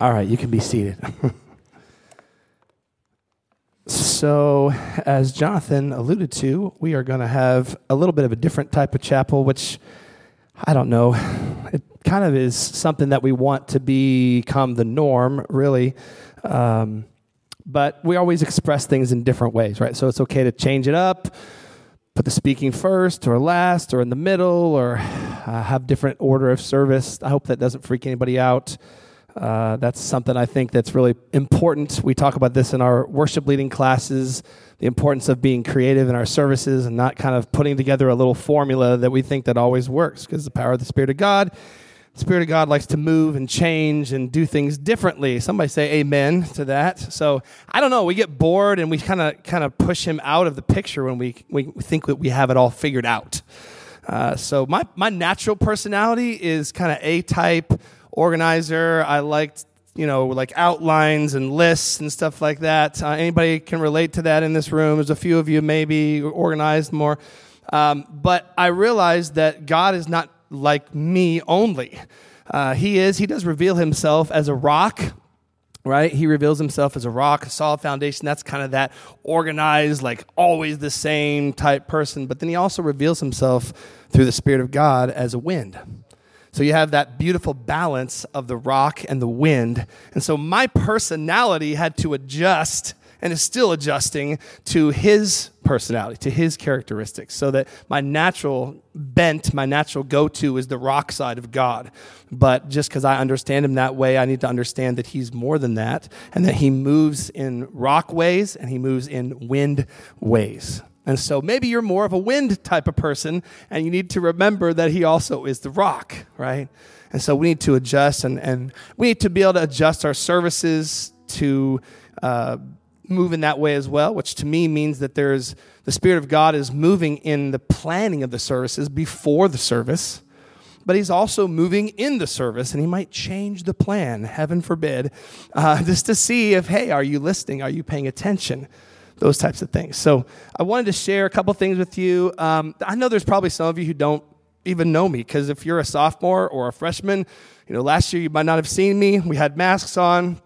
All right, you can be seated. so, as Jonathan alluded to, we are going to have a little bit of a different type of chapel, which I don't know. It kind of is something that we want to become the norm, really. Um, but we always express things in different ways, right? So it's okay to change it up, put the speaking first or last or in the middle, or uh, have different order of service. I hope that doesn't freak anybody out. Uh, that's something I think that's really important. We talk about this in our worship leading classes the importance of being creative in our services and not kind of putting together a little formula that we think that always works because the power of the Spirit of God. The Spirit of God likes to move and change and do things differently. Somebody say amen to that. So I don't know. We get bored and we kind of kind of push him out of the picture when we, we think that we have it all figured out. Uh, so my, my natural personality is kind of A type organizer. I liked you know like outlines and lists and stuff like that. Uh, anybody can relate to that in this room? There's a few of you maybe organized more, um, but I realized that God is not like me only. Uh, he is. He does reveal himself as a rock right? He reveals himself as a rock, a solid foundation. That's kind of that organized, like always the same type person. But then he also reveals himself through the Spirit of God as a wind. So you have that beautiful balance of the rock and the wind. And so my personality had to adjust and is still adjusting to his personality, to his characteristics, so that my natural bent, my natural go to is the rock side of God. But just because I understand him that way, I need to understand that he's more than that and that he moves in rock ways and he moves in wind ways. And so maybe you're more of a wind type of person, and you need to remember that he also is the rock, right? And so we need to adjust, and, and we need to be able to adjust our services to uh, move in that way as well, which to me means that there's the Spirit of God is moving in the planning of the services before the service, but He's also moving in the service, and He might change the plan, heaven forbid, uh, just to see if, hey, are you listening? Are you paying attention? Those types of things. So I wanted to share a couple things with you. Um, I know there's probably some of you who don't even know me because if you're a sophomore or a freshman, you know, last year you might not have seen me. We had masks on.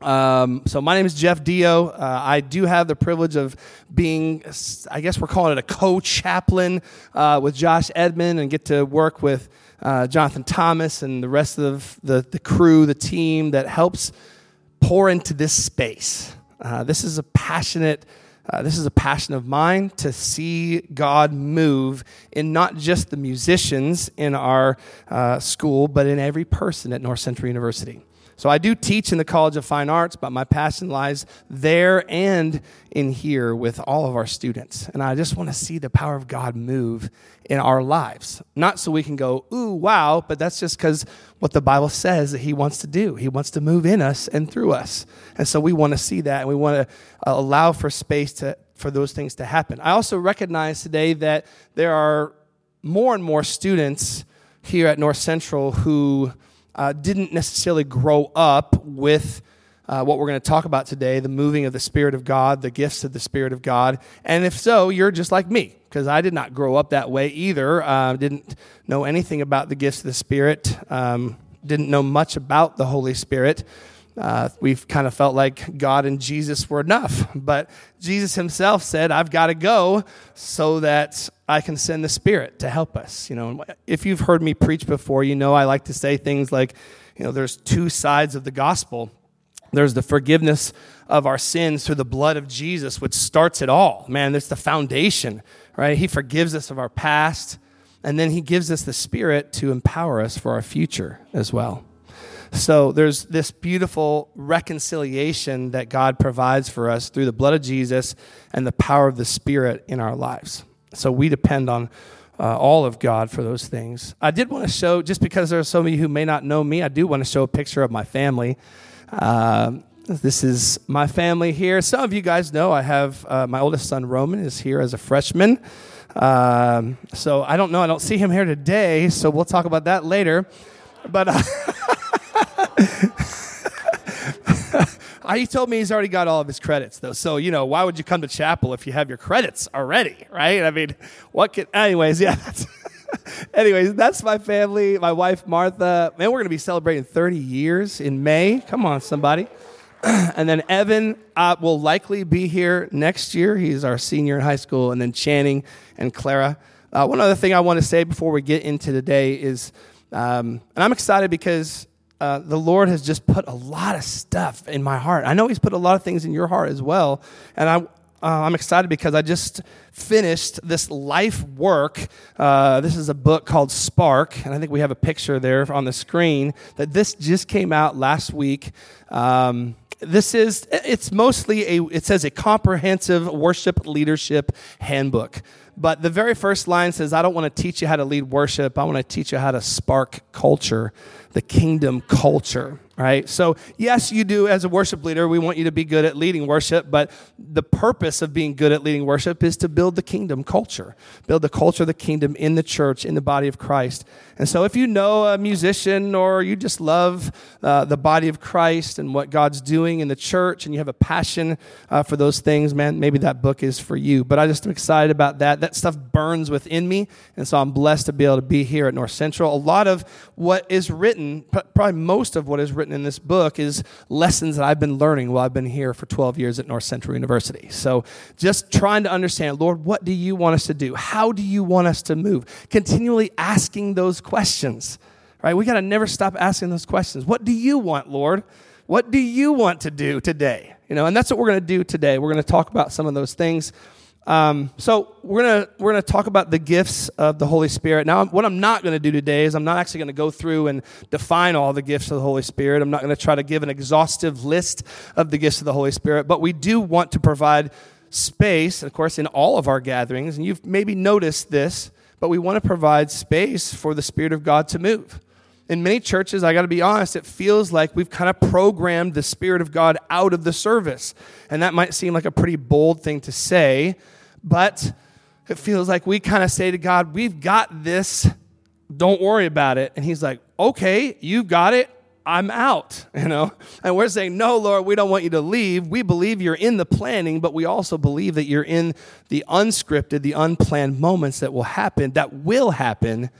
Um, so my name is Jeff Deyo. Uh, I do have the privilege of being, I guess we're calling it a co-chaplain uh, with Josh Edmond, and get to work with uh, Jonathan Thomas and the rest of the, the crew, the team that helps pour into this space. Uh, this is a passionate. Uh, this is a passion of mine to see God move in not just the musicians in our uh, school, but in every person at North Central University. So I do teach in the College of Fine Arts, but my passion lies there and in here with all of our students. And I just want to see the power of God move in our lives. Not so we can go, ooh, wow, but that's just because what the Bible says that He wants to do. He wants to move in us and through us. And so we want to see that and we want to uh, allow for space to, for those things to happen. I also recognize today that there are more and more students here at North Central who uh, didn't necessarily grow up with uh, what we're going to talk about today the moving of the Spirit of God, the gifts of the Spirit of God. And if so, you're just like me, because I did not grow up that way either. Uh, didn't know anything about the gifts of the Spirit, um, didn't know much about the Holy Spirit. Uh, we've kind of felt like God and Jesus were enough. But Jesus himself said, I've got to go so that I can send the Spirit to help us. You know, if you've heard me preach before, you know I like to say things like, you know, there's two sides of the gospel. There's the forgiveness of our sins through the blood of Jesus, which starts it all. Man, that's the foundation, right? He forgives us of our past, and then He gives us the Spirit to empower us for our future as well. So there's this beautiful reconciliation that God provides for us through the blood of Jesus and the power of the Spirit in our lives. So we depend on uh, all of God for those things. I did want to show, just because there are of you who may not know me, I do want to show a picture of my family. Uh, this is my family here. Some of you guys know I have uh, my oldest son, Roman, is here as a freshman. Um, so I don't know, I don't see him here today, so we'll talk about that later. But. He told me he's already got all of his credits, though. So, you know, why would you come to chapel if you have your credits already, right? I mean, what could, anyways, yeah. Anyways, that's my family, my wife Martha. Man, we're to be celebrating 30 years in May. Come on, somebody. and then Evan uh, will likely be here next year. He's our senior in high school. And then Channing and Clara. Uh, one other thing I want to say before we get into today is, um, and I'm excited because uh, the Lord has just put a lot of stuff in my heart. I know He's put a lot of things in your heart as well. And I, uh, I'm excited because I just finished this life work. Uh, this is a book called Spark, and I think we have a picture there on the screen that this just came out last week. Um, this is it's mostly a it says a comprehensive worship leadership handbook. But the very first line says i don't want to teach you how to lead worship. I want to teach you how to spark culture the kingdom culture right? So, yes, you do as a worship leader. We want you to be good at leading worship, but the purpose of being good at leading worship is to build the kingdom culture, build the culture of the kingdom in the church, in the body of Christ. And so, if you know a musician or you just love uh, the body of Christ and what God's doing in the church and you have a passion uh, for those things, man, maybe that book is for you. But I just am excited about that. That stuff burns within me. And so, I'm blessed to be able to be here at North Central. A lot of what is written, probably most of what is written written in this book is lessons that I've been learning while I've been here for 12 years at North Central University. So just trying to understand, Lord, what do you want us to do? How do you want us to move? Continually asking those questions, right? We got to never stop asking those questions. What do you want, Lord? What do you want to do today? You know, and that's what we're going to do today. We're going to talk about some of those things. Um, so we're gonna we're gonna talk about the gifts of the Holy Spirit. Now, what I'm not gonna do today is I'm not actually gonna go through and define all the gifts of the Holy Spirit. I'm not gonna try to give an exhaustive list of the gifts of the Holy Spirit, but we do want to provide space, of course, in all of our gatherings, and you've maybe noticed this, but we want to provide space for the Spirit of God to move. In many churches, I got to be honest, it feels like we've kind of programmed the Spirit of God out of the service. And that might seem like a pretty bold thing to say, but it feels like we kind of say to God, We've got this. Don't worry about it. And He's like, Okay, you've got it. I'm out, you know? And we're saying, No, Lord, we don't want you to leave. We believe you're in the planning, but we also believe that you're in the unscripted, the unplanned moments that will happen, that will happen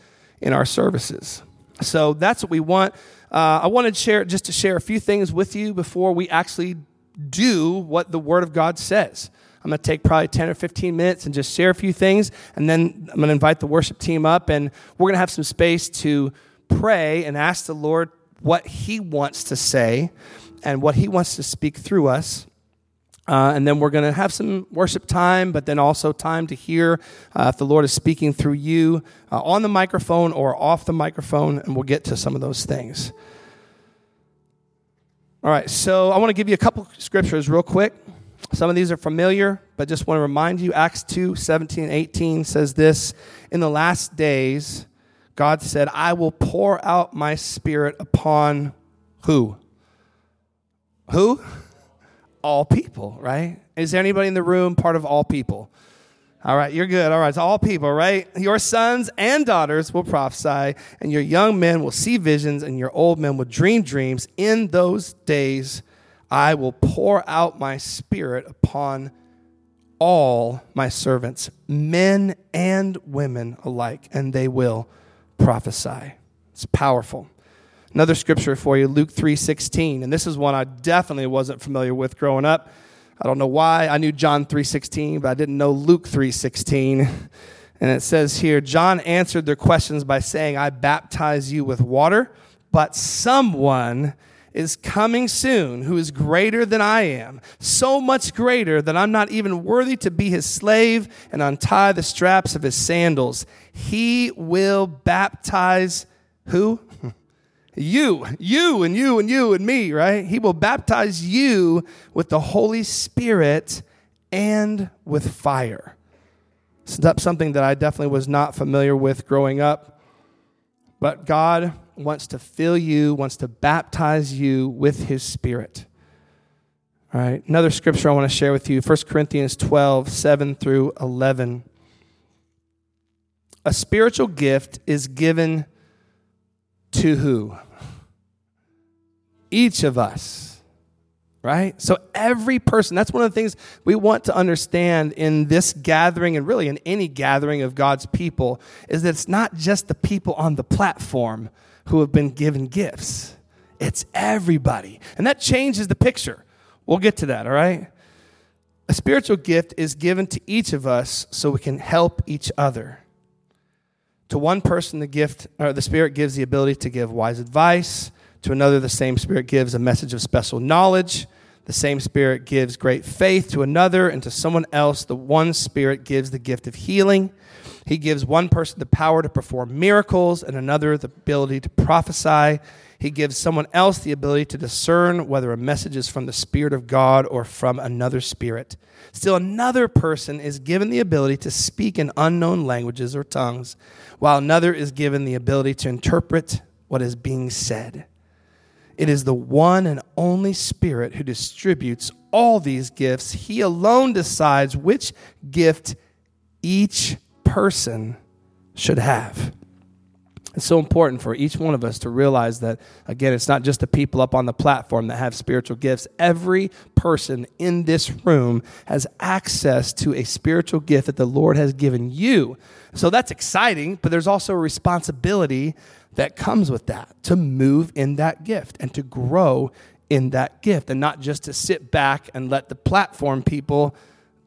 in our services. So that's what we want. Uh, I wanted to share just to share a few things with you before we actually do what the Word of God says. I'm going to take probably 10 or 15 minutes and just share a few things, and then I'm going to invite the worship team up, and we're going to have some space to pray and ask the Lord what He wants to say and what He wants to speak through us. Uh, and then we're going to have some worship time, but then also time to hear uh, if the Lord is speaking through you uh, on the microphone or off the microphone, and we'll get to some of those things. All right, so I want to give you a couple scriptures real quick. Some of these are familiar, but just want to remind you Acts 2 17 18 says this In the last days, God said, I will pour out my spirit upon who? Who? All people, right? Is there anybody in the room part of all people? All right, you're good. All right, it's all people, right? Your sons and daughters will prophesy, and your young men will see visions, and your old men will dream dreams. In those days, I will pour out my spirit upon all my servants, men and women alike, and they will prophesy. It's powerful. Another scripture for you, Luke 3:16, and this is one I definitely wasn't familiar with growing up. I don't know why. I knew John 3:16, but I didn't know Luke 3:16. And it says here, John answered their questions by saying, "I baptize you with water, but someone is coming soon who is greater than I am, so much greater that I'm not even worthy to be his slave and untie the straps of his sandals. He will baptize who? you, you, and you, and you, and me, right? He will baptize you with the Holy Spirit and with fire. That's something that I definitely was not familiar with growing up. But God wants to fill you, wants to baptize you with his spirit. All right, another scripture I want to share with you 1 Corinthians 12, 7 through 11. A spiritual gift is given to who? Each of us, right? So every person, that's one of the things we want to understand in this gathering and really in any gathering of God's people is that it's not just the people on the platform who have been given gifts. It's everybody. And that changes the picture. We'll get to that, all right? A spiritual gift is given to each of us so we can help each other. To one person, the gift or the Spirit gives the ability to give wise advice. To another, the same Spirit gives a message of special knowledge. The same Spirit gives great faith to another, and to someone else, the one Spirit gives the gift of healing. He gives one person the power to perform miracles, and another the ability to prophesy. He gives someone else the ability to discern whether a message is from the Spirit of God or from another spirit. Still, another person is given the ability to speak in unknown languages or tongues, while another is given the ability to interpret what is being said. It is the one and only Spirit who distributes all these gifts. He alone decides which gift each person should have. It's so important for each one of us to realize that, again, it's not just the people up on the platform that have spiritual gifts. Every person in this room has access to a spiritual gift that the Lord has given you. So that's exciting, but there's also a responsibility that comes with that to move in that gift and to grow in that gift and not just to sit back and let the platform people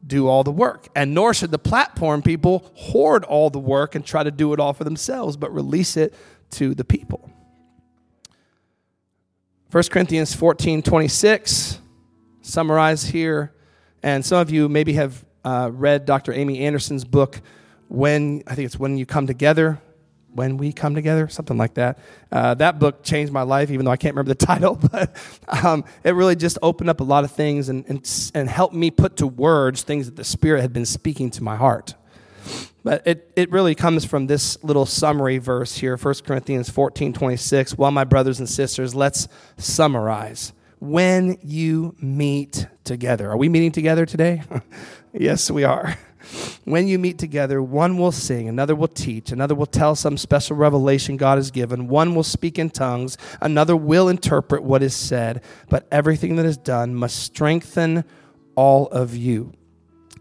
do all the work. And nor should the platform people hoard all the work and try to do it all for themselves, but release it to the people. 1 Corinthians 14 26, summarized here. And some of you maybe have uh, read Dr. Amy Anderson's book, When, I think it's When You Come Together when we come together, something like that. Uh, that book changed my life, even though I can't remember the title, but um, it really just opened up a lot of things and, and, and helped me put to words things that the Spirit had been speaking to my heart. But it, it really comes from this little summary verse here, 1 Corinthians 14 26. Well, my brothers and sisters, let's summarize. When you meet together, are we meeting together today? yes, we are. When you meet together, one will sing, another will teach, another will tell some special revelation God has given, one will speak in tongues, another will interpret what is said, but everything that is done must strengthen all of you.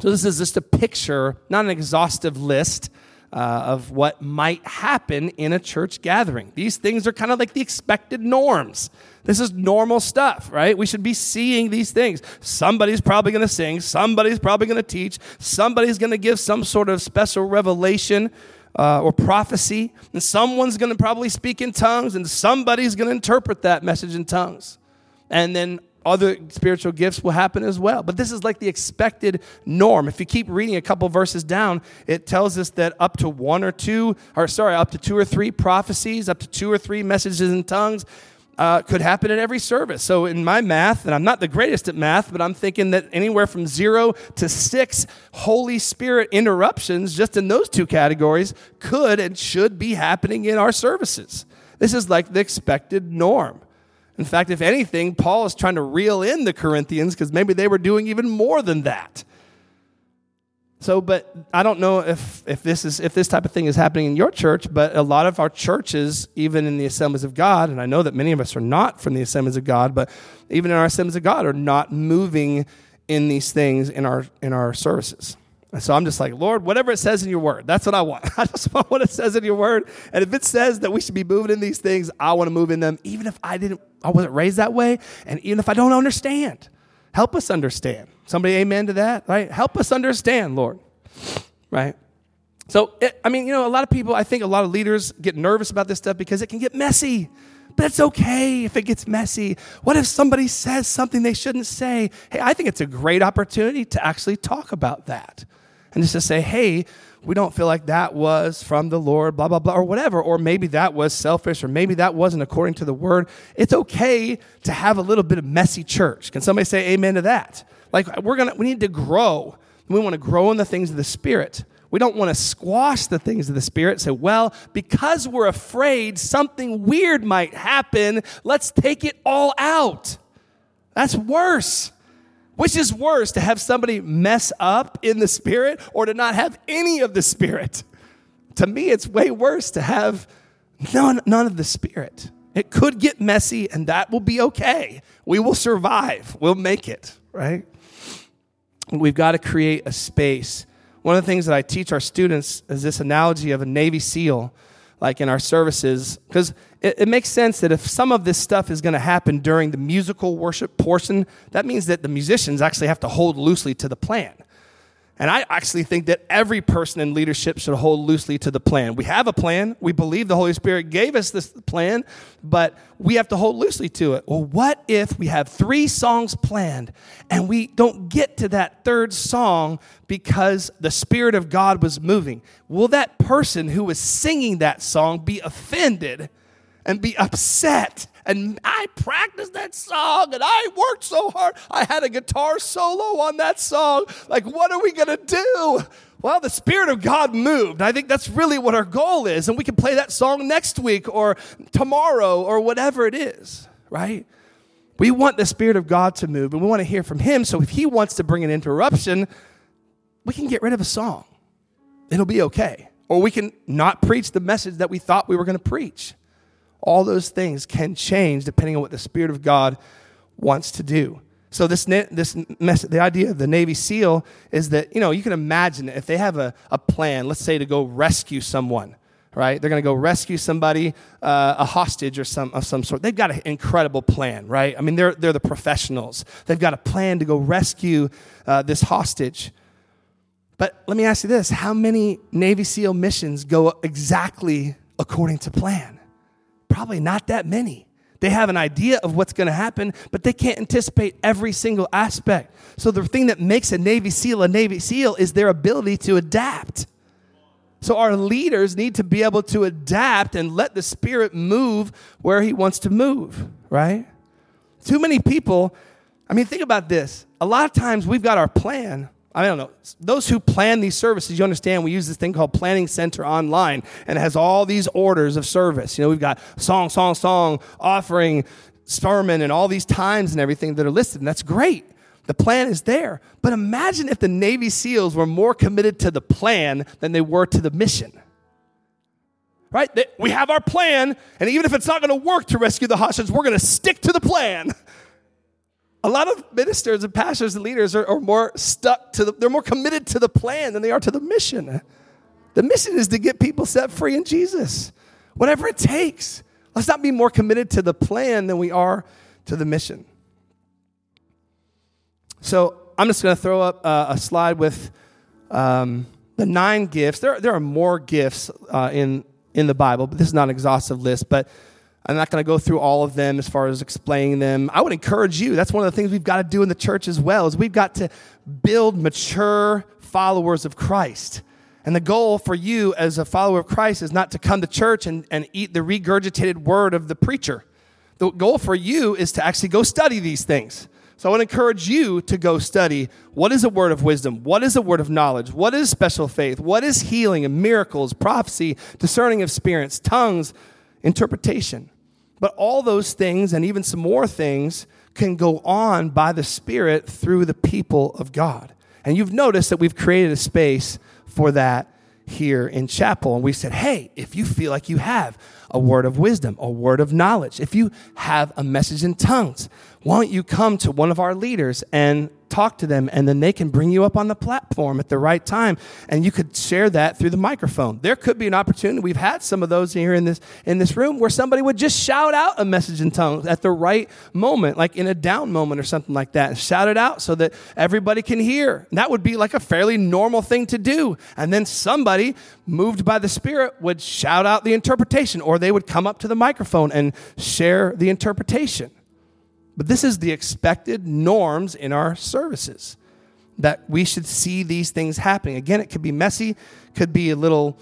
So, this is just a picture, not an exhaustive list uh, of what might happen in a church gathering. These things are kind of like the expected norms. This is normal stuff, right? We should be seeing these things. Somebody's probably going to sing, somebody's probably going to teach, somebody's going to give some sort of special revelation. Uh, or prophecy, and someone's going to probably speak in tongues, and somebody's going to interpret that message in tongues. And then other spiritual gifts will happen as well. But this is like the expected norm. If you keep reading a couple verses down, it tells us that up to one or two, or sorry, up to two or three prophecies, up to two or three messages in tongues. Uh, could happen at every service. So, in my math, and I'm not the greatest at math, but I'm thinking that anywhere from zero to six Holy Spirit interruptions, just in those two categories, could and should be happening in our services. This is like the expected norm. In fact, if anything, Paul is trying to reel in the Corinthians because maybe they were doing even more than that. So, but I don't know if, if this is if this type of thing is happening in your church, but a lot of our churches, even in the assemblies of God, and I know that many of us are not from the assemblies of God, but even in our assemblies of God are not moving in these things in our in our services. So I'm just like, Lord, whatever it says in your word, that's what I want. I just want what it says in your word. And if it says that we should be moving in these things, I want to move in them, even if I didn't, I wasn't raised that way, and even if I don't understand. Help us understand. Somebody amen to that, right? Help us understand, Lord. Right? So, it, I mean, you know, a lot of people, I think a lot of leaders get nervous about this stuff because it can get messy. But it's okay if it gets messy. What if somebody says something they shouldn't say? Hey, I think it's a great opportunity to actually talk about that and just to say, hey, we don't feel like that was from the Lord, blah, blah, blah, or whatever. Or maybe that was selfish, or maybe that wasn't according to the word. It's okay to have a little bit of messy church. Can somebody say amen to that? Like, we're gonna, we need to grow. We want to grow in the things of the Spirit. We don't want to squash the things of the Spirit. Say, well, because we're afraid something weird might happen, let's take it all out. That's worse. Which is worse, to have somebody mess up in the Spirit or to not have any of the Spirit? To me, it's way worse to have none, none of the Spirit. It could get messy, and that will be okay. We will survive, we'll make it, right? We've got to create a space. One of the things that I teach our students is this analogy of a Navy SEAL, like in our services, because it, it, makes sense that if some of this stuff is going to happen during the musical worship portion, that means that the musicians actually have to hold loosely to the plan. And I actually think that every person in leadership should hold loosely to the plan. We have a plan. We believe the Holy Spirit gave us this plan, but we have to hold loosely to it. Well, what if we have three songs planned and we don't get to that third song because the Spirit of God was moving? Will that person who was singing that song be offended and be upset and I practiced that song and I worked so hard. I had a guitar solo on that song. Like, what are we going to do? Well, the Spirit of God moved. I think that's really what our goal is. And we can play that song next week or tomorrow or whatever it is, right? We want the Spirit of God to move and we want to hear from Him. So if He wants to bring an interruption, we can get rid of a song. It'll be okay. Or we can not preach the message that we thought we were going to preach. All those things can change depending on what the Spirit of God wants to do. So this, this mess, the idea of the Navy SEAL is that, you know, you can imagine if they have a, a plan, let's say to go rescue someone, right? They're going to go rescue somebody, uh, a hostage or some, of some sort. They've got an incredible plan, right? I mean, they're, they're the professionals. They've got a plan to go rescue uh, this hostage. But let me ask you this how many Navy SEAL missions go exactly according to plan? Probably not that many. They have an idea of what's going to happen, but they can't anticipate every single aspect. So, the thing that makes a Navy SEAL a Navy SEAL is their ability to adapt. So, our leaders need to be able to adapt and let the Spirit move where He wants to move, right? Too many people, I mean, think about this. A lot of times we've got our plan, I don't know. Those who plan these services, you understand, we use this thing called Planning Center Online, and it has all these orders of service. You know, we've got song, song, song, offering, sermon, and all these times and everything that are listed, and that's great. The plan is there. But imagine if the Navy SEALs were more committed to the plan than they were to the mission. Right? We have our plan, and even if it's not going to work to rescue the hostages, we're going to stick to the plan. a lot of ministers and pastors and leaders are, are more stuck to the, they're more committed to the plan than they are to the mission. The mission is to get people set free in Jesus, whatever it takes. Let's not be more committed to the plan than we are to the mission. So I'm just going to throw up uh, a slide with um, the nine gifts. There, there are more gifts uh, in, in the Bible, but this is not an exhaustive list. But I'm not going to go through all of them as far as explaining them. I would encourage you. That's one of the things we've got to do in the church as well. Is we've got to build mature followers of Christ. And the goal for you as a follower of Christ is not to come to church and, and eat the regurgitated word of the preacher. The goal for you is to actually go study these things. So I to encourage you to go study what is a word of wisdom? What is a word of knowledge? What is special faith? What is healing and miracles, prophecy, discerning of spirits, tongues, interpretation. But all those things and even some more things can go on by the Spirit through the people of God. And you've noticed that we've created a space for that here in chapel. And we said, hey, if you feel like you have a word of wisdom, a word of knowledge, if you have a message in tongues, why don't you come to one of our leaders and talk to them and then they can bring you up on the platform at the right time and you could share that through the microphone. There could be an opportunity. We've had some of those here in this in this room where somebody would just shout out a message in tongues at the right moment like in a down moment or something like that and shout it out so that everybody can hear. And that would be like a fairly normal thing to do. And then somebody moved by the spirit would shout out the interpretation or they would come up to the microphone and share the interpretation but this is the expected norms in our services that we should see these things happening. Again, it could be messy, could be a little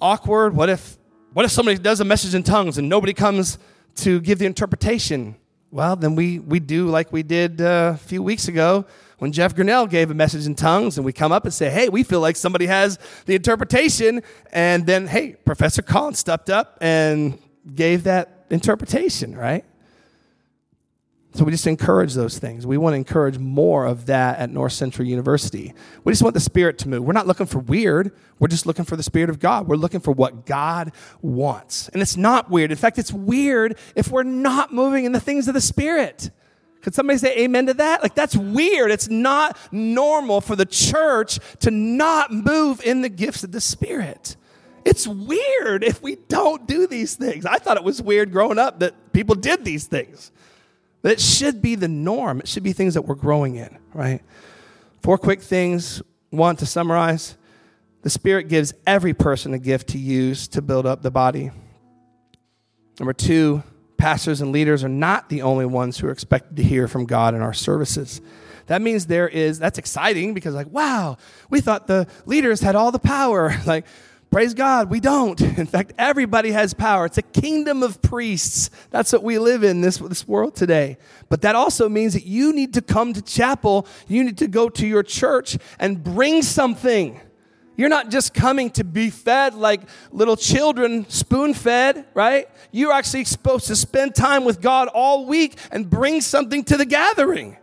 awkward. What if what if somebody does a message in tongues and nobody comes to give the interpretation? Well, then we we do like we did uh, a few weeks ago when Jeff Grinnell gave a message in tongues, and we come up and say, "Hey, we feel like somebody has the interpretation," and then hey, Professor Collins stepped up and gave that interpretation, right? So we just encourage those things. We want to encourage more of that at North Central University. We just want the Spirit to move. We're not looking for weird. We're just looking for the Spirit of God. We're looking for what God wants. And it's not weird. In fact, it's weird if we're not moving in the things of the Spirit. Could somebody say amen to that? Like, that's weird. It's not normal for the church to not move in the gifts of the Spirit. It's weird if we don't do these things. I thought it was weird growing up that people did these things. It should be the norm. It should be things that we're growing in, right? Four quick things. One, to summarize the Spirit gives every person a gift to use to build up the body. Number two, pastors and leaders are not the only ones who are expected to hear from God in our services. That means there is, that's exciting because, like, wow, we thought the leaders had all the power. like, Praise God, we don't. In fact, everybody has power. It's a kingdom of priests. That's what we live in this, this world today. But that also means that you need to come to chapel, you need to go to your church and bring something. You're not just coming to be fed like little children, spoon fed, right? You're actually supposed to spend time with God all week and bring something to the gathering.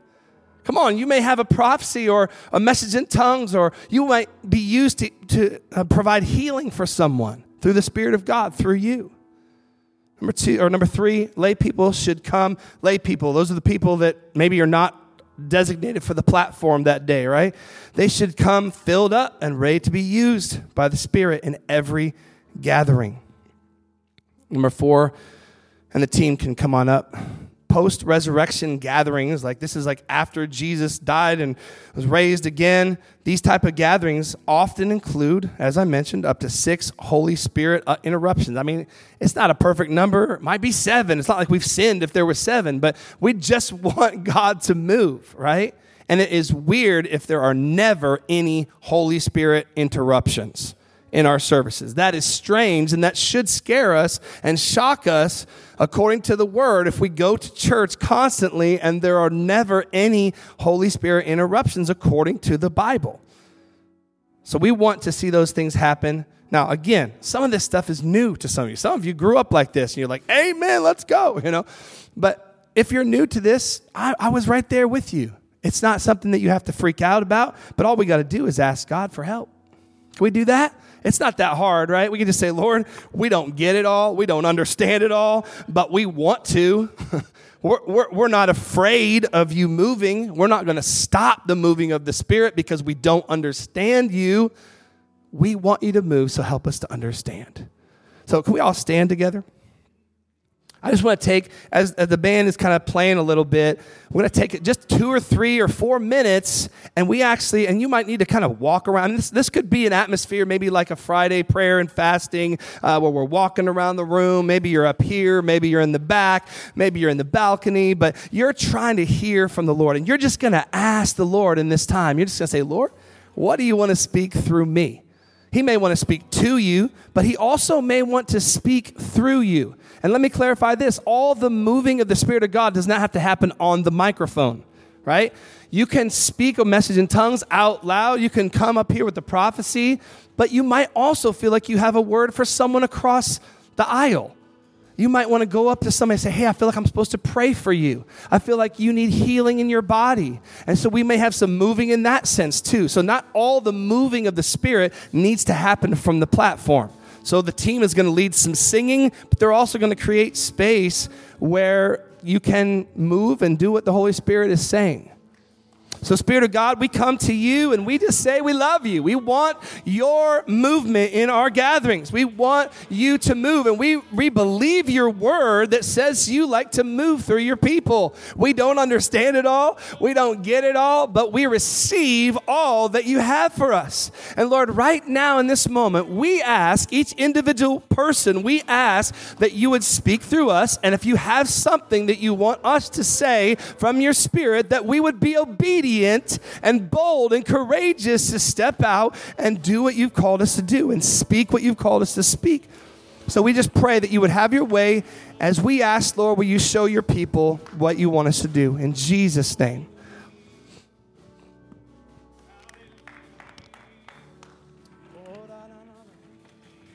Come on, you may have a prophecy or a message in tongues, or you might be used to, to uh, provide healing for someone through the Spirit of God, through you. Number two, or number three, lay people should come. Lay people, those are the people that maybe are not designated for the platform that day, right? They should come filled up and ready to be used by the Spirit in every gathering. Number four, and the team can come on up post resurrection gatherings like this is like after jesus died and was raised again. These type of gatherings often include as i mentioned up to six holy spirit uh, interruptions. I mean it's not a perfect number. It might be seven. It's not like we've sinned if there was seven but we just want god to move right? And it is weird if there are never any holy spirit interruptions in our services. That is strange and that should scare us and shock us according to the word if we go to church constantly and there are never any Holy Spirit interruptions according to the Bible. So we want to see those things happen. Now, again, some of this stuff is new to some of you. Some of you grew up like this and you're like, Amen, let's go, you know. But if you're new to this, I, I was right there with you. It's not something that you have to freak out about, but all we got to do is ask God for help. Can we do that? It's not that hard, right? We can just say, Lord, we don't get it all. We don't understand it all, but we want to. we're, we're, we're not afraid of you moving. We're not going to stop the moving of the Spirit because we don't understand you. We want you to move, so help us to understand. So, can we all stand together? I just want to take, as, the band is kind of playing a little bit, we're going to take just two or three or four minutes, and we actually, and you might need to kind of walk around. This, this could be an atmosphere, maybe like a Friday prayer and fasting, uh, where we're walking around the room. Maybe you're up here, maybe you're in the back, maybe you're in the balcony, but you're trying to hear from the Lord, and you're just going to ask the Lord in this time. You're just going to say, Lord, what do you want to speak through me? He may want to speak to you, but he also may want to speak through you. And let me clarify this all the moving of the Spirit of God does not have to happen on the microphone, right? You can speak a message in tongues out loud. You can come up here with the prophecy, but you might also feel like you have a word for someone across the aisle. You might want to go up to somebody and say, Hey, I feel like I'm supposed to pray for you. I feel like you need healing in your body. And so we may have some moving in that sense too. So, not all the moving of the Spirit needs to happen from the platform. So the team is going to lead some singing, but they're also going to create space where you can move and do what the Holy Spirit is saying. So, Spirit of God, we come to you and we just say we love you. We want your movement in our gatherings. We want you to move, and we, we believe your word that says you like to move through your people. We don't understand it all, we don't get it all, but we receive all that you have for us. And Lord, right now in this moment, we ask each individual person, we ask that you would speak through us. And if you have something that you want us to say from your spirit, that we would be obedient obedient and bold and courageous to step out and do what you've called us to do and speak what you've called us to speak. So we just pray that you would have your way as we ask, Lord, will you show your people what you want us to do? In Jesus' name.